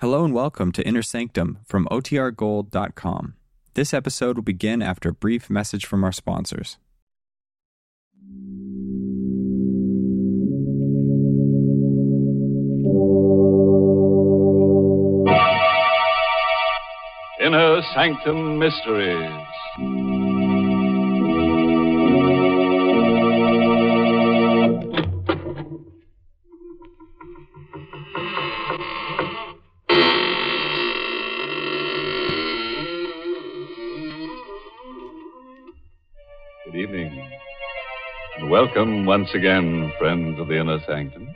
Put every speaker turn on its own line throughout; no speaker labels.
Hello and welcome to Inner Sanctum from OTRGold.com. This episode will begin after a brief message from our sponsors.
Inner Sanctum Mysteries. Welcome once again, friends of the Inner Sanctum.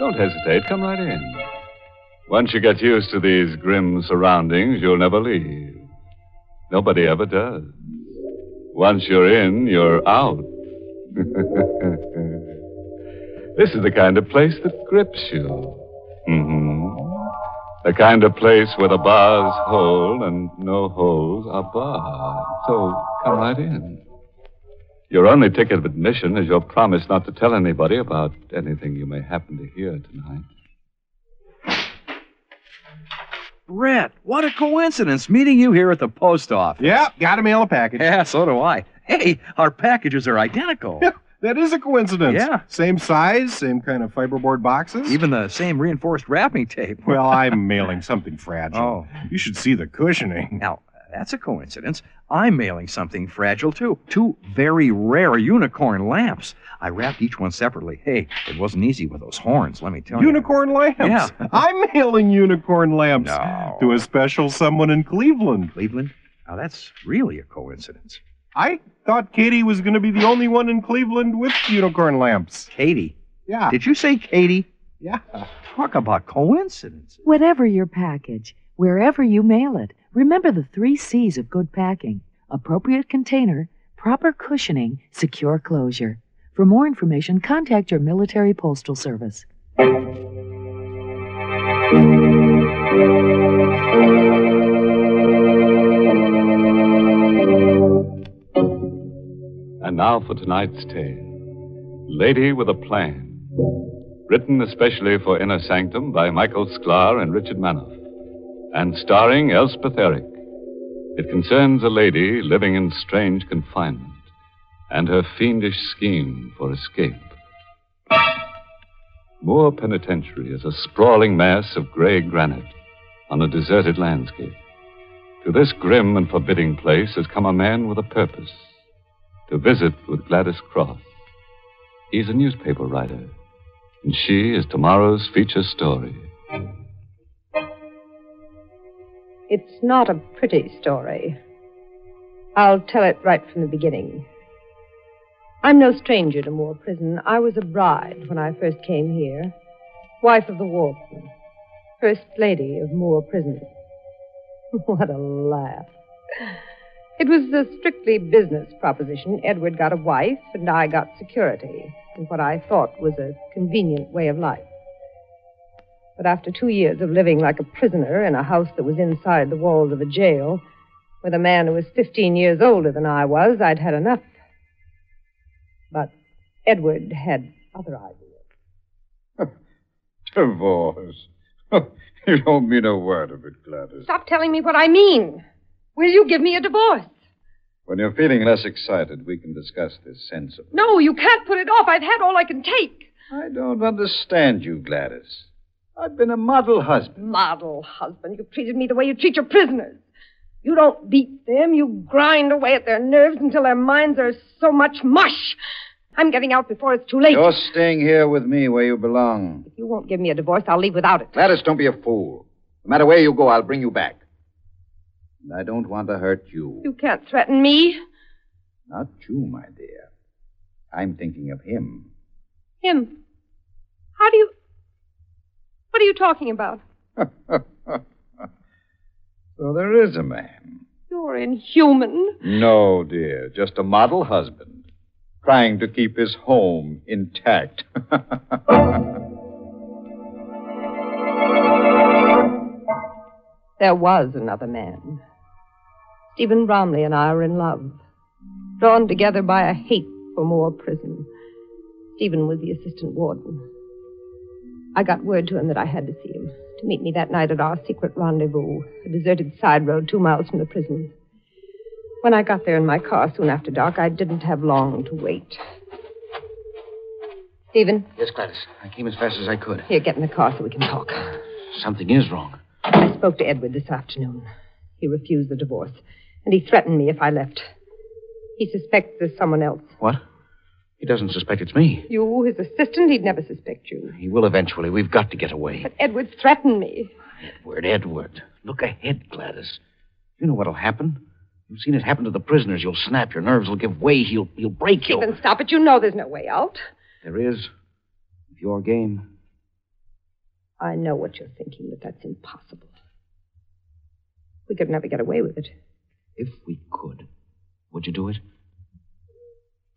Don't hesitate, come right in. Once you get used to these grim surroundings, you'll never leave. Nobody ever does. Once you're in, you're out. this is the kind of place that grips you. hmm The kind of place where the bars hold and no holes are barred. So come right in. Your only ticket of admission is your promise not to tell anybody about anything you may happen to hear tonight.
Brett, what a coincidence meeting you here at the post office.
Yep, got to mail a package.
Yeah, so do I. Hey, our packages are identical.
Yeah, that is a coincidence.
Yeah.
Same size, same kind of fiberboard boxes.
Even the same reinforced wrapping tape.
Well, I'm mailing something fragile.
Oh.
You should see the cushioning.
Now, that's a coincidence. I'm mailing something fragile, too. Two very rare unicorn lamps. I wrapped each one separately. Hey, it wasn't easy with those horns, let me tell you.
Unicorn lamps.
Yeah.
I'm mailing unicorn lamps
No.
to a special someone in Cleveland.
Cleveland? Now, that's really a coincidence.
I thought Katie was going to be the only one in Cleveland with unicorn lamps.
Katie.
Yeah.
Did you say Katie?
Yeah.
Talk about coincidence.
Whatever your package, wherever you mail it, remember the three C's of good packing appropriate container, proper cushioning, secure closure. For more information, contact your military postal service.
And now for tonight's tale Lady with a Plan. Written especially for Inner Sanctum by Michael Sklar and Richard Manoff. And starring Elspeth Eric. It concerns a lady living in strange confinement and her fiendish scheme for escape. Moore Penitentiary is a sprawling mass of gray granite on a deserted landscape. To this grim and forbidding place has come a man with a purpose to visit with Gladys Cross. He's a newspaper writer, and she is tomorrow's feature story.
It's not a pretty story. I'll tell it right from the beginning. I'm no stranger to Moore Prison. I was a bride when I first came here, wife of the warden, first lady of Moore Prison. what a laugh. It was a strictly business proposition. Edward got a wife, and I got security, in what I thought was a convenient way of life. But after two years of living like a prisoner in a house that was inside the walls of a jail, with a man who was 15 years older than I was, I'd had enough. But Edward had other ideas.
Divorce. you don't mean a word of it, Gladys.
Stop telling me what I mean. Will you give me a divorce?
When you're feeling less excited, we can discuss this sensibly.
No, you can't put it off. I've had all I can take.
I don't understand you, Gladys. I've been a model husband.
Model husband, you've treated me the way you treat your prisoners. You don't beat them. You grind away at their nerves until their minds are so much mush. I'm getting out before it's too late.
You're staying here with me where you belong.
If you won't give me a divorce, I'll leave without it.
Gladys, don't be a fool. No matter where you go, I'll bring you back. And I don't want to hurt you.
You can't threaten me.
Not you, my dear. I'm thinking of him.
Him. How do you. What are you talking about?
so there is a man.
You're inhuman.
No, dear. Just a model husband. Trying to keep his home intact.
There was another man. Stephen Bromley and I were in love, drawn together by a hate for Moore Prison. Stephen was the assistant warden. I got word to him that I had to see him, to meet me that night at our secret rendezvous, a deserted side road two miles from the prison. When I got there in my car soon after dark, I didn't have long to wait. Stephen?
Yes, Gladys. I came as fast as I could.
Here, get in the car so we can talk.
Something is wrong.
I spoke to Edward this afternoon. He refused the divorce, and he threatened me if I left. He suspects there's someone else.
What? He doesn't suspect it's me.
You, his assistant, he'd never suspect you.
He will eventually. We've got to get away.
But Edward threatened me.
Edward, Edward. Look ahead, Gladys. You know what'll happen. You've seen it happen to the prisoners. You'll snap. Your nerves will give way. He'll, he'll break you.
Stephen, stop it. You know there's no way out.
There is. If you're game.
I know what you're thinking, but that's impossible. We could never get away with it.
If we could, would you do it?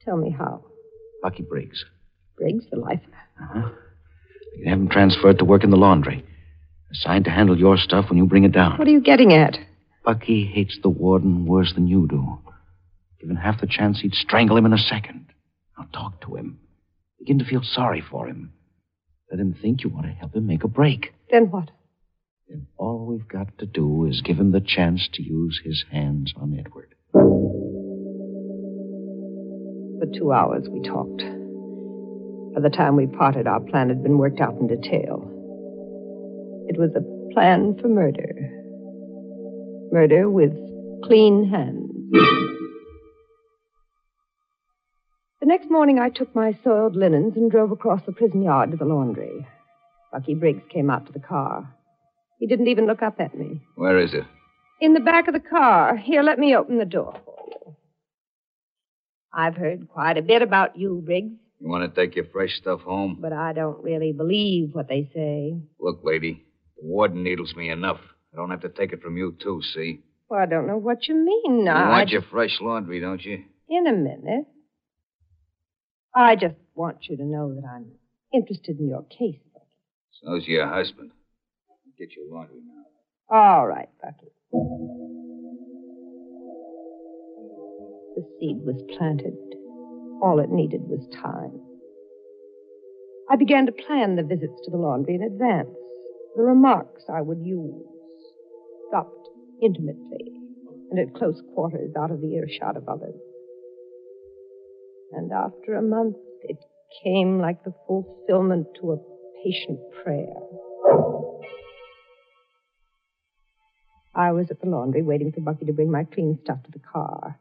Tell me how.
Lucky Briggs.
Briggs, the lifer?
Uh-huh. You can have him transferred to work in the laundry. Assigned to handle your stuff when you bring it down.
What are you getting at?
Bucky hates the warden worse than you do. Given half the chance, he'd strangle him in a second. Now talk to him. Begin to feel sorry for him. Let him think you want to help him make a break.
Then what?
Then all we've got to do is give him the chance to use his hands on Edward.
two hours we talked. By the time we parted, our plan had been worked out in detail. It was a plan for murder. Murder with clean hands. The next morning, I took my soiled linens and drove across the prison yard to the laundry. Bucky Briggs came out to the car. He didn't even look up at me.
Where is it?
In the back of the car. Here, let me open the door. I've heard quite a bit about you, Briggs.
You want to take your fresh stuff home?
But I don't really believe what they say.
Look, lady, the warden needles me enough. I don't have to take it from you, too, see?
Well, I don't know what you mean.
You
I
want just... your fresh laundry, don't you?
In a minute. I just want you to know that I'm interested in your case, Bucky.
So's your husband. Get your laundry now.
All right, Bucky. The seed was planted. All it needed was time. I began to plan the visits to the laundry in advance, the remarks I would use, dropped intimately and at close quarters out of the earshot of others. And after a month, it came like the fulfillment to a patient prayer. I was at the laundry waiting for Bucky to bring my clean stuff to the car.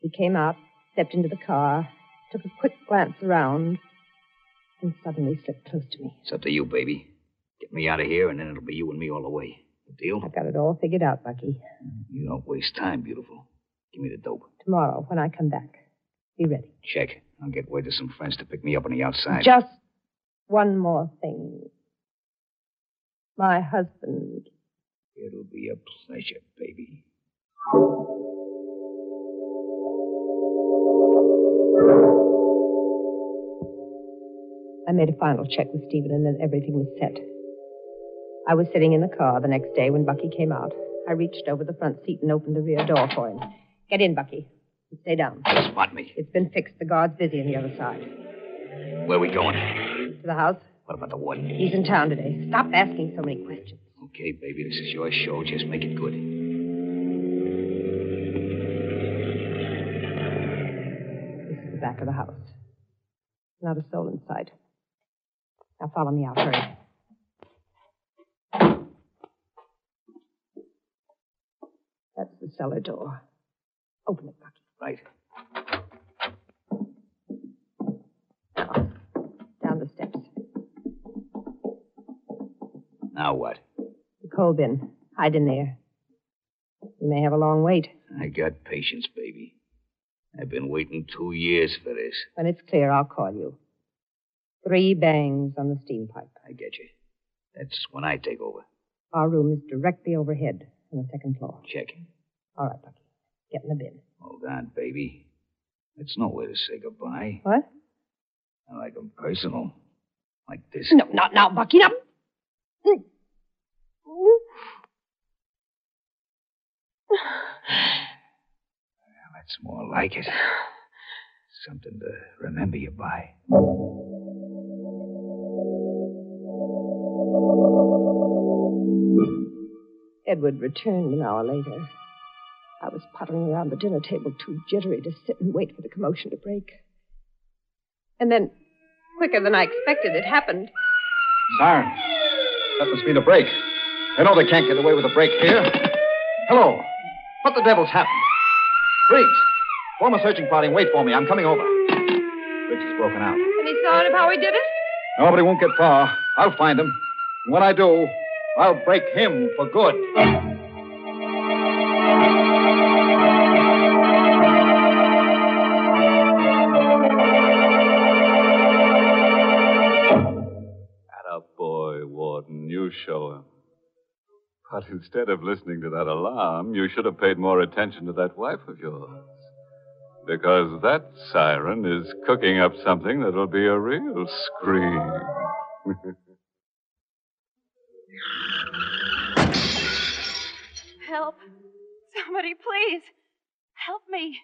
He came out, stepped into the car, took a quick glance around, and suddenly slipped close to me.
It's up to you, baby. Get me out of here, and then it'll be you and me all the way. Deal?
I've got it all figured out, Bucky.
You don't waste time, beautiful. Give me the dope.
Tomorrow, when I come back. Be ready.
Check. I'll get word to some friends to pick me up on the outside.
Just one more thing. My husband.
It'll be a pleasure, baby.
I made a final check with Stephen, and then everything was set. I was sitting in the car the next day when Bucky came out. I reached over the front seat and opened the rear door for him. Get in, Bucky. Stay down.
Spot me.
It's been fixed. The guard's busy on the other side.
Where are we going?
To the house.
What about the warden?
He's in town today. Stop asking so many questions.
Okay, baby, this is your show. Just make it good.
This is the back of the house. Not a soul in sight. Now follow me out, hurry. That's the cellar door. Open it, Bucky.
Right.
Now, down the steps.
Now what?
The coal bin. Hide in there. You may have a long wait.
I got patience, baby. I've been waiting two years for this.
When it's clear, I'll call you. Three bangs on the steam pipe.
I get you. That's when I take over.
Our room is directly overhead on the second floor.
Check.
All right, Bucky. Get in the bin.
Hold on, baby. That's no way to say goodbye.
What?
I like 'em personal. Like this.
No, not now, Bucky. Now.
That's more like it. Something to remember you by.
Returned an hour later. I was puttering around the dinner table, too jittery to sit and wait for the commotion to break. And then, quicker than I expected, it happened.
Siren. That must mean a break. They know they can't get away with a break here. Hello. What the devil's happened? Briggs, form a searching party and wait for me. I'm coming over. Briggs is broken out.
Any sign of how he did it?
Nobody won't get far. I'll find him. And when I do, I'll break him for good.
Boy, Warden. You show him. But instead of listening to that alarm, you should have paid more attention to that wife of yours. Because that siren is cooking up something that'll be a real scream.
Help. Somebody, please. Help me.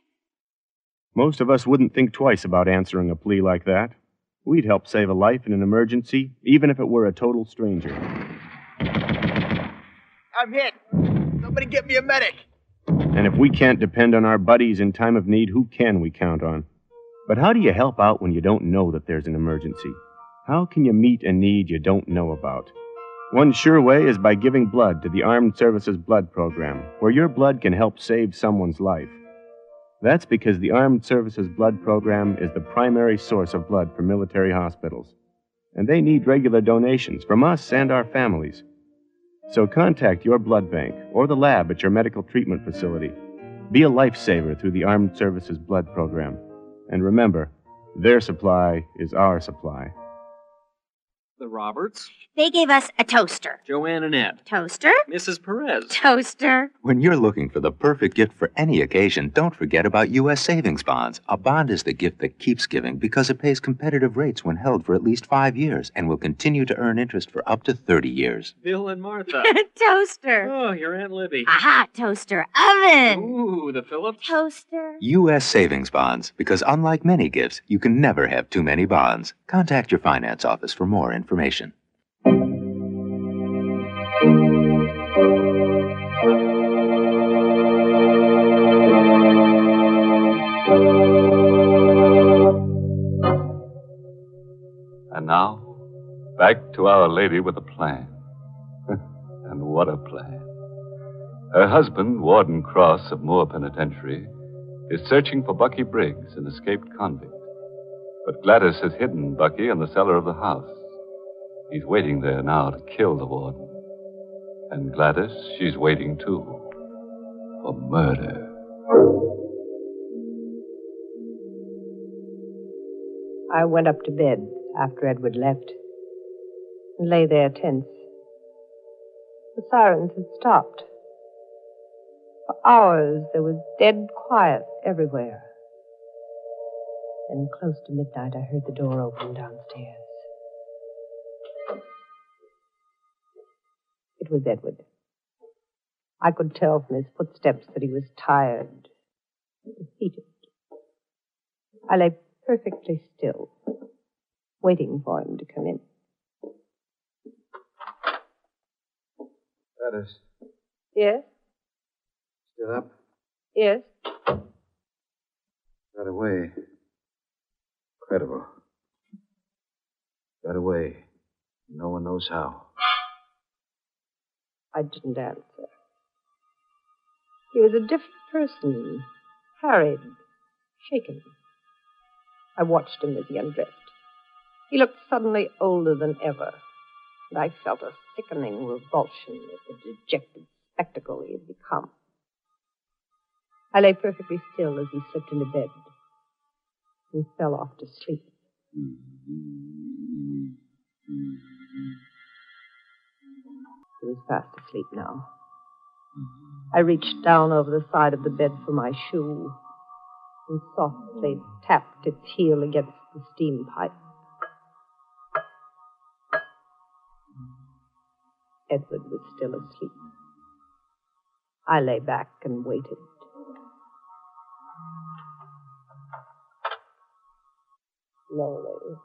Most of us wouldn't think twice about answering a plea like that. We'd help save a life in an emergency, even if it were a total stranger.
I'm hit. Somebody get me a medic.
And if we can't depend on our buddies in time of need, who can we count on? But how do you help out when you don't know that there's an emergency? How can you meet a need you don't know about? One sure way is by giving blood to the Armed Services Blood Program, where your blood can help save someone's life. That's because the Armed Services Blood Program is the primary source of blood for military hospitals. And they need regular donations from us and our families. So contact your blood bank or the lab at your medical treatment facility. Be a lifesaver through the Armed Services Blood Program. And remember, their supply is our supply.
The Roberts,
They gave us a toaster.
Joanne and Ed,
Toaster?
Mrs. Perez.
Toaster.
When you're looking for the perfect gift for any occasion, don't forget about U.S. savings bonds. A bond is the gift that keeps giving because it pays competitive rates when held for at least five years and will continue to earn interest for up to 30 years.
Bill and Martha.
toaster.
oh, your Aunt Libby.
Aha, toaster. Oven.
Ooh, the Phillips.
Toaster.
U.S. savings bonds, because unlike many gifts, you can never have too many bonds. Contact your finance office for more information.
And now, back to Our Lady with a plan. and what a plan. Her husband, Warden Cross of Moore Penitentiary, is searching for Bucky Briggs, an escaped convict. But Gladys has hidden Bucky in the cellar of the house. He's waiting there now to kill the warden. And Gladys, she's waiting too. For murder.
I went up to bed after Edward left and lay there tense. The sirens had stopped. For hours there was dead quiet everywhere. Then, close to midnight, I heard the door open downstairs. Was Edward. I could tell from his footsteps that he was tired, defeated. I lay perfectly still, waiting for him to come in.
Gladys,
Yes?
still up?
Yes?
Got away. Incredible. Got away. No one knows how.
I didn't answer. He was a different person, harried, shaken. I watched him as he undressed. He looked suddenly older than ever, and I felt a sickening revulsion at the dejected spectacle he had become. I lay perfectly still as he slipped into bed and fell off to sleep. He was fast asleep now. I reached down over the side of the bed for my shoe and softly tapped its heel against the steam pipe. Edward was still asleep. I lay back and waited. Slowly,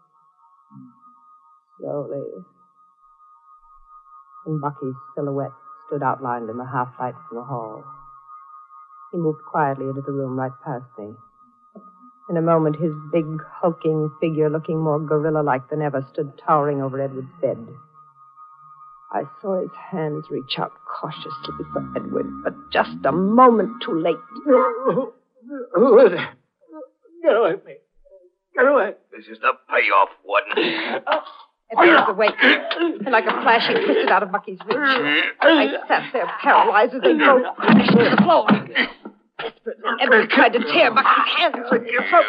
slowly, and Bucky's silhouette stood outlined in the half light from the hall. He moved quietly into the room right past me. In a moment, his big, hulking figure, looking more gorilla like than ever, stood towering over Edward's bed. I saw his hands reach out cautiously for Edward, but just a moment too late.
Who is it? Get away from me. Get away.
This is the payoff, Warden.
Oh. Was awake, and like a flash, he twisted out of Bucky's reach. I sat there paralyzed as they both crashed to the floor. Desperately, Edward tried to tear Bucky's hands from his throat,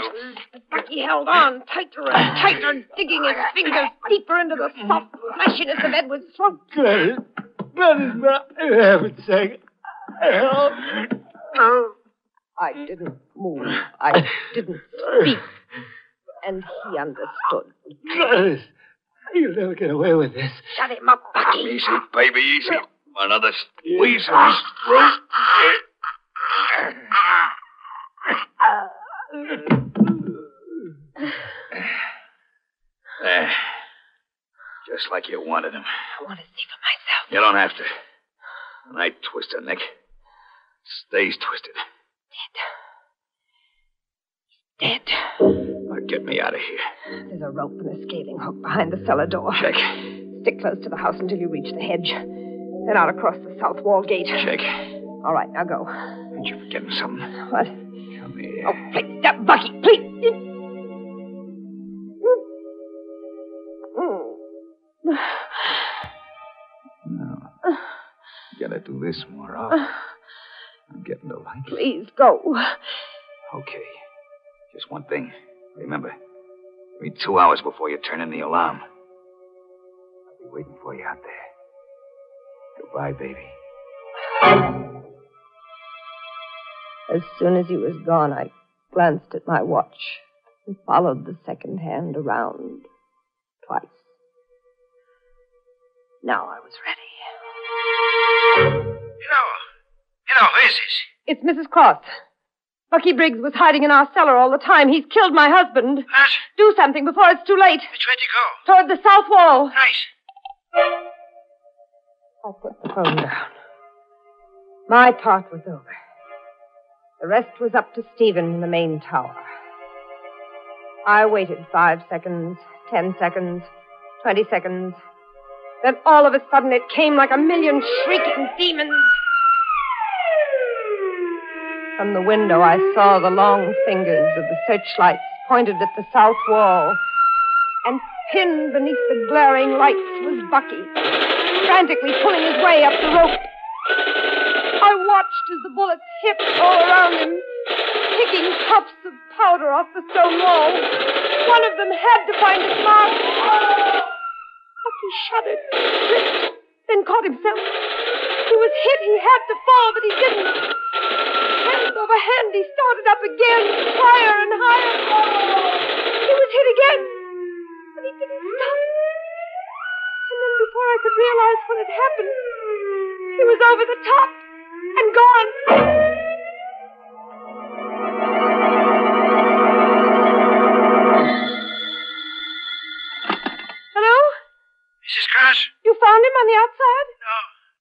but Bucky held on tighter and tighter, digging his fingers deeper into the soft fleshiness of Edward's throat.
Gladys. Gladys, uh, for heaven's sake. Help.
I didn't move. I didn't speak. And he understood.
You'll never get away with this.
Shut him up, Bucky.
Easy, baby, easy. Another squeeze of his throat. There. Just like you wanted him.
I want to see for myself.
You don't have to. When I twist her neck, stays twisted.
Dead. Dead.
Now get me out of here.
There's a rope and a scaling hook behind the cellar door.
Check.
Stick close to the house until you reach the hedge. Then out across the south wall gate.
Check.
All right, now go.
Ain't you forgetting something?
What?
Come here.
Oh, please, stop, Bucky, please.
No. Gotta do this more often. I'm getting to like it.
Please go.
Okay. Just one thing. Remember, give me two hours before you turn in the alarm. I'll be waiting for you out there. Goodbye, baby.
As soon as he was gone, I glanced at my watch and followed the second hand around twice. Now I was ready.
Hello, who is this?
It's Mrs. Cross. Bucky Briggs was hiding in our cellar all the time. He's killed my husband.
What?
Do something before it's too late.
Which way to go?
Toward the south wall.
Nice.
I put the phone down. My part was over. The rest was up to Stephen in the main tower. I waited five seconds, ten seconds, twenty seconds. Then all of a sudden it came like a million shrieking demons. From the window, I saw the long fingers of the searchlights pointed at the south wall. And pinned beneath the glaring lights was Bucky, frantically pulling his way up the rope. I watched as the bullets hit all around him, picking puffs of powder off the stone wall. One of them had to find its mark. Bucky shuddered, then caught himself. He was hit. He had to fall, but he didn't. Hand over hand, he started up again, higher and higher. He was hit again, but he didn't stop. And then before I could realize what had happened, he was over the top and gone. Hello?
Mrs. Cross?
You found him on the outside?
No,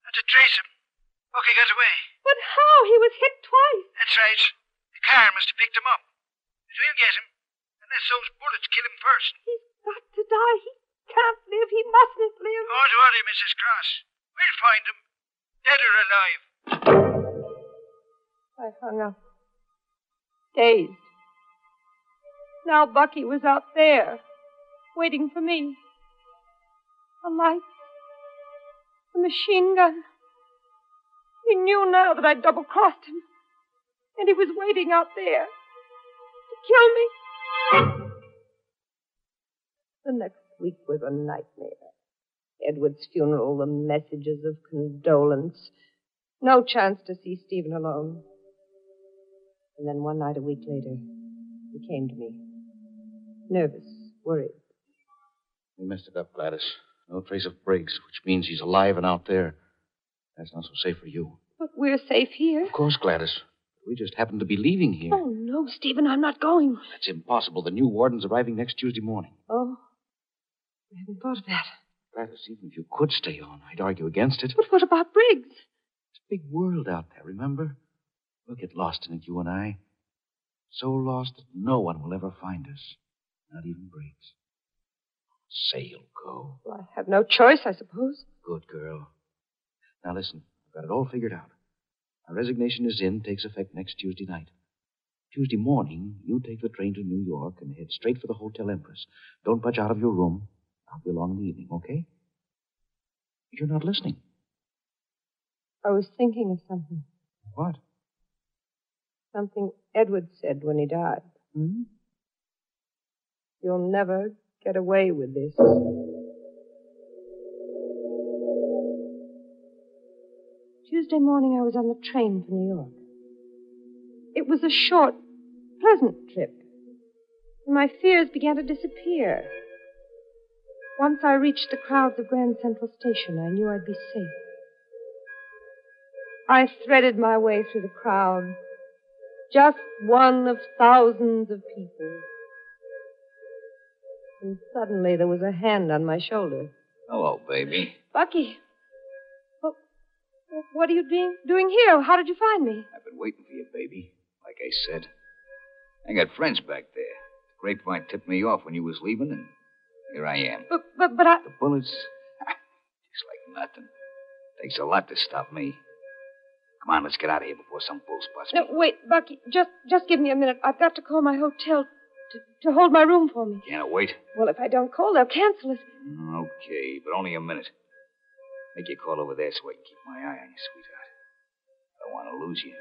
not to trace him. Bucky got away.
But how? He was hit twice.
That's right. The car must have picked him up. But we'll get him. Unless those bullets kill him first.
He's got to die. He can't live. He mustn't live.
Oh, don't worry, Mrs. Cross. We'll find him. Dead or alive.
I hung up. Dazed. Now Bucky was out there, waiting for me. A light. A machine gun. He knew now that I'd double crossed him. And he was waiting out there to kill me. The next week was a nightmare. Edward's funeral, the messages of condolence. No chance to see Stephen alone. And then one night a week later, he came to me. Nervous, worried.
We messed it up, Gladys. No trace of Briggs, which means he's alive and out there. That's not so safe for you.
But we're safe here.
Of course, Gladys. We just happen to be leaving here.
Oh, no, Stephen, I'm not going.
That's impossible. The new warden's arriving next Tuesday morning.
Oh, I hadn't thought of that.
Gladys, even if you could stay on, I'd argue against it.
But what about Briggs?
It's a big world out there, remember? We'll get lost in it, you and I. So lost that no one will ever find us. Not even Briggs. Say you'll go.
Well, I have no choice, I suppose.
Good girl. Now listen, I've got it all figured out. My resignation is in, takes effect next Tuesday night. Tuesday morning, you take the train to New York and head straight for the Hotel Empress. Don't budge out of your room. I'll be along in the evening, okay? You're not listening.
I was thinking of something.
What?
Something Edward said when he died.
Hmm?
You'll never get away with this. Tuesday morning, I was on the train for New York. It was a short, pleasant trip. And my fears began to disappear. Once I reached the crowds of Grand Central Station, I knew I'd be safe. I threaded my way through the crowd, just one of thousands of people. And suddenly there was a hand on my shoulder.
Hello, baby.
Bucky. What, are you doing, doing here? How did you find me?
I've been waiting for you, baby. Like I said. I got friends back there. The grapevine tipped me off when you was leaving, and here I am.
But, but, but I.
The bullets, just like nothing. Takes a lot to stop me. Come on, let's get out of here before some fools bust me.
No, wait, Bucky. Just, just give me a minute. I've got to call my hotel to, to hold my room for me.
Can't I wait?
Well, if I don't call, they'll cancel it.
Okay, but only a minute. Make your call over there so I can keep my eye on you, sweetheart. I don't want to lose you.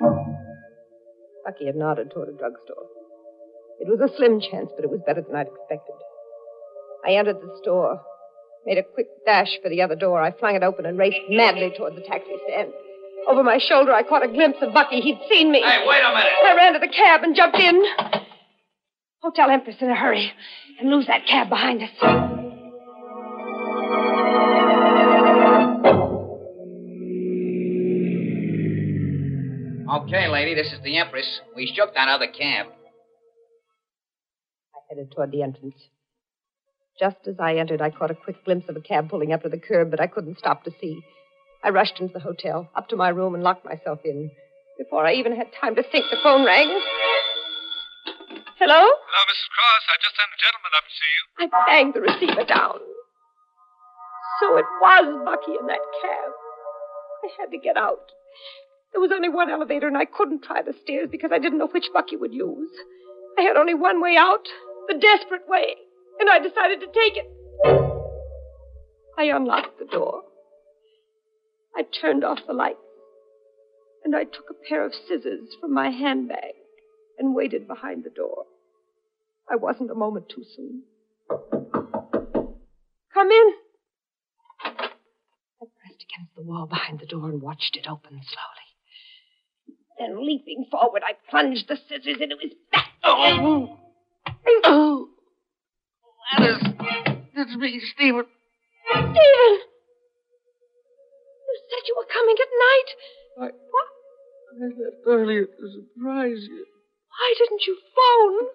Bucky had nodded toward a drugstore. It was a slim chance, but it was better than I'd expected. I entered the store, made a quick dash for the other door. I flung it open and raced madly toward the taxi stand. Over my shoulder, I caught a glimpse of Bucky. He'd seen me.
Hey, wait a minute.
I ran to the cab and jumped in. Hotel Empress in a hurry and lose that cab behind us.
Okay, lady, this is the Empress. We shook that other cab.
I headed toward the entrance. Just as I entered, I caught a quick glimpse of a cab pulling up to the curb, but I couldn't stop to see. I rushed into the hotel, up to my room, and locked myself in. Before I even had time to think, the phone rang. Hello?
Hello, Mrs. Cross. I just sent a gentleman up to see you.
I banged the receiver down. So it was Bucky in that cab. I had to get out. There was only one elevator, and I couldn't try the stairs because I didn't know which Bucky would use. I had only one way out, the desperate way, and I decided to take it. I unlocked the door. I turned off the lights, and I took a pair of scissors from my handbag and waited behind the door. I wasn't a moment too soon. Come in. I pressed against the wall behind the door and watched it open slowly. Then, leaping forward, I plunged the scissors into his back. Oh! Oh!
Alice, it's me, Stephen.
Stephen! You said you were coming at night.
I, what? I left earlier to surprise you.
Why didn't you phone?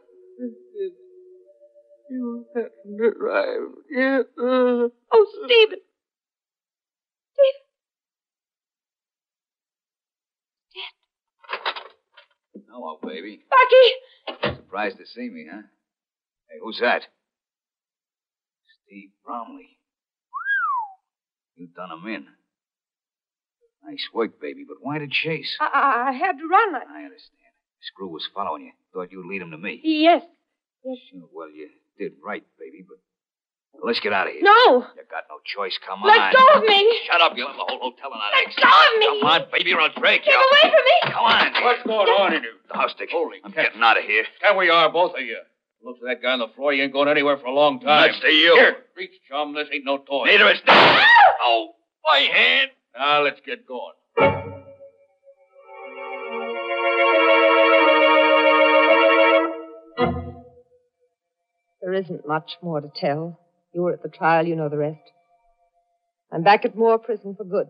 You hadn't arrived yet. Uh,
oh. Stephen.
Hello, baby.
Bucky!
Surprised to see me, huh? Hey, who's that? Steve Bromley. You done him in. Nice work, baby, but why the chase?
I, I had to run. I...
I understand. Screw was following you. Thought you'd lead him to me.
Yes. Yes.
Sure, well, you did right, baby, but let's get out of here.
No.
You got no choice. Come on.
Let go of me.
Shut up. You'll have the whole hotel in an
Let go of me.
Come on, baby, or I'll break
Get
you.
away from me.
Come on.
What's going on in here?
The house stick. Holy I'm getting out of here.
There we are, both of you. Looks like that guy on the floor. You ain't going anywhere for a long time.
That's to you.
Here, reach, chum. This ain't no toy.
Neither is this. Ah! oh, my hand.
Now, let's get going.
There isn't much more to tell. You were at the trial, you know the rest. I'm back at Moore Prison for good.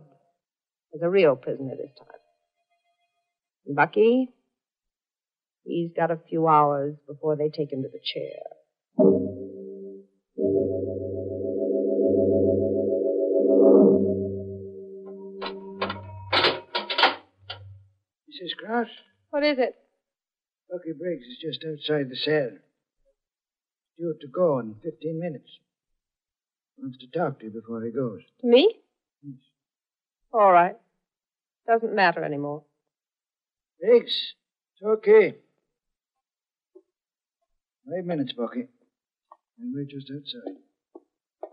As a real prisoner this time. Bucky, he's got a few hours before they take him to the chair.
Mrs. Cross,
What is it?
Bucky Briggs is just outside the cell. Due to go in 15 minutes. Wants to talk to you before he goes.
To me? Yes. All right. Doesn't matter anymore.
Briggs, it's okay. Five minutes, Bucky. And we're just outside.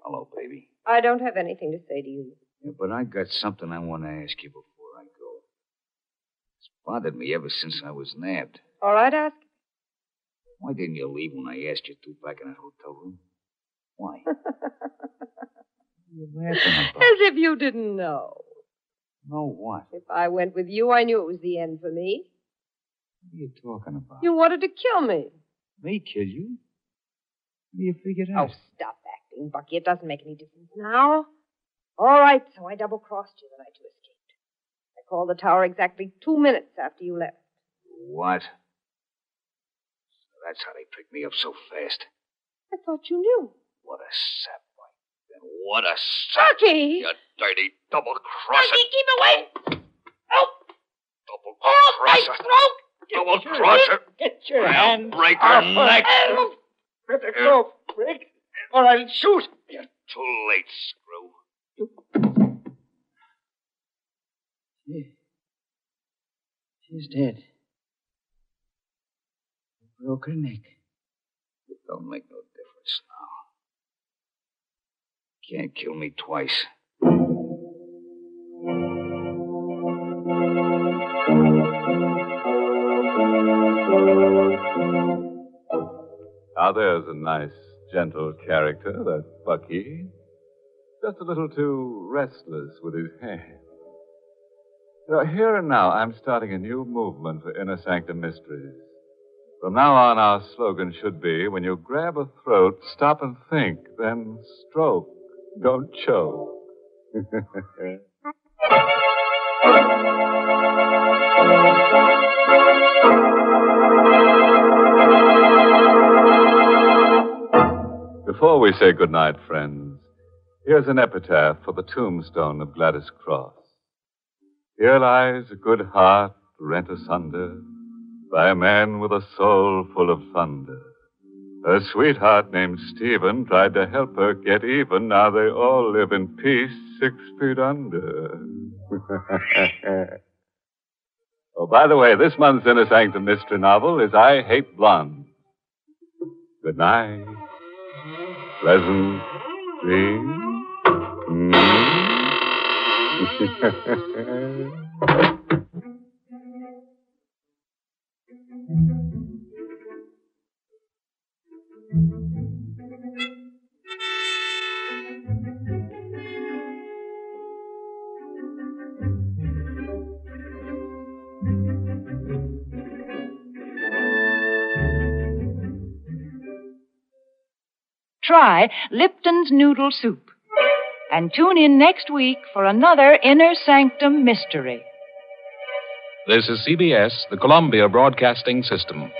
Hello, baby.
I don't have anything to say to you.
Yeah, but I got something I want to ask you before I go. It's bothered me ever since I was nabbed.
All right, ask.
Why didn't you leave when I asked you to back in that hotel room? Why? you laughing about?
As if you didn't know.
No, what?
If I went with you, I knew it was the end for me.
What are you talking about?
You wanted to kill me.
Me kill you? What do you figure
Oh,
out?
stop acting, Bucky. It doesn't make any difference now. All right, so I double crossed you the night you escaped. I called the tower exactly two minutes after you left.
What? So that's how they picked me up so fast.
I thought you knew.
What a sap. Then what a sap.
Bucky!
You dirty double crosser.
Bucky, keep away! Oh. Oh.
Double
Oh, my
crosser.
throat!
Double crosser.
Get your
I'll
hand
break
off
your
her.
neck.
Oh, Better go, Briggs, or I'll shoot.
You're too late, screw.
She- She's dead. You broke her neck.
It don't make no difference now. Can't kill me twice.
Now, there's a nice, gentle character, that Bucky. Just a little too restless with his hands. So here and now, I'm starting a new movement for Inner Sanctum Mysteries. From now on, our slogan should be when you grab a throat, stop and think, then stroke. Don't choke. Before we say goodnight, friends, here's an epitaph for the tombstone of Gladys Cross. Here lies a good heart rent asunder by a man with a soul full of thunder. Her sweetheart named Stephen tried to help her get even. Now they all live in peace six feet under. oh, by the way, this month's Inner Sanctum Mystery novel is I Hate Blondes. Good night. Pleasant dreams. Mm.
Try Lipton's Noodle Soup. And tune in next week for another Inner Sanctum Mystery.
This is CBS, the Columbia Broadcasting System.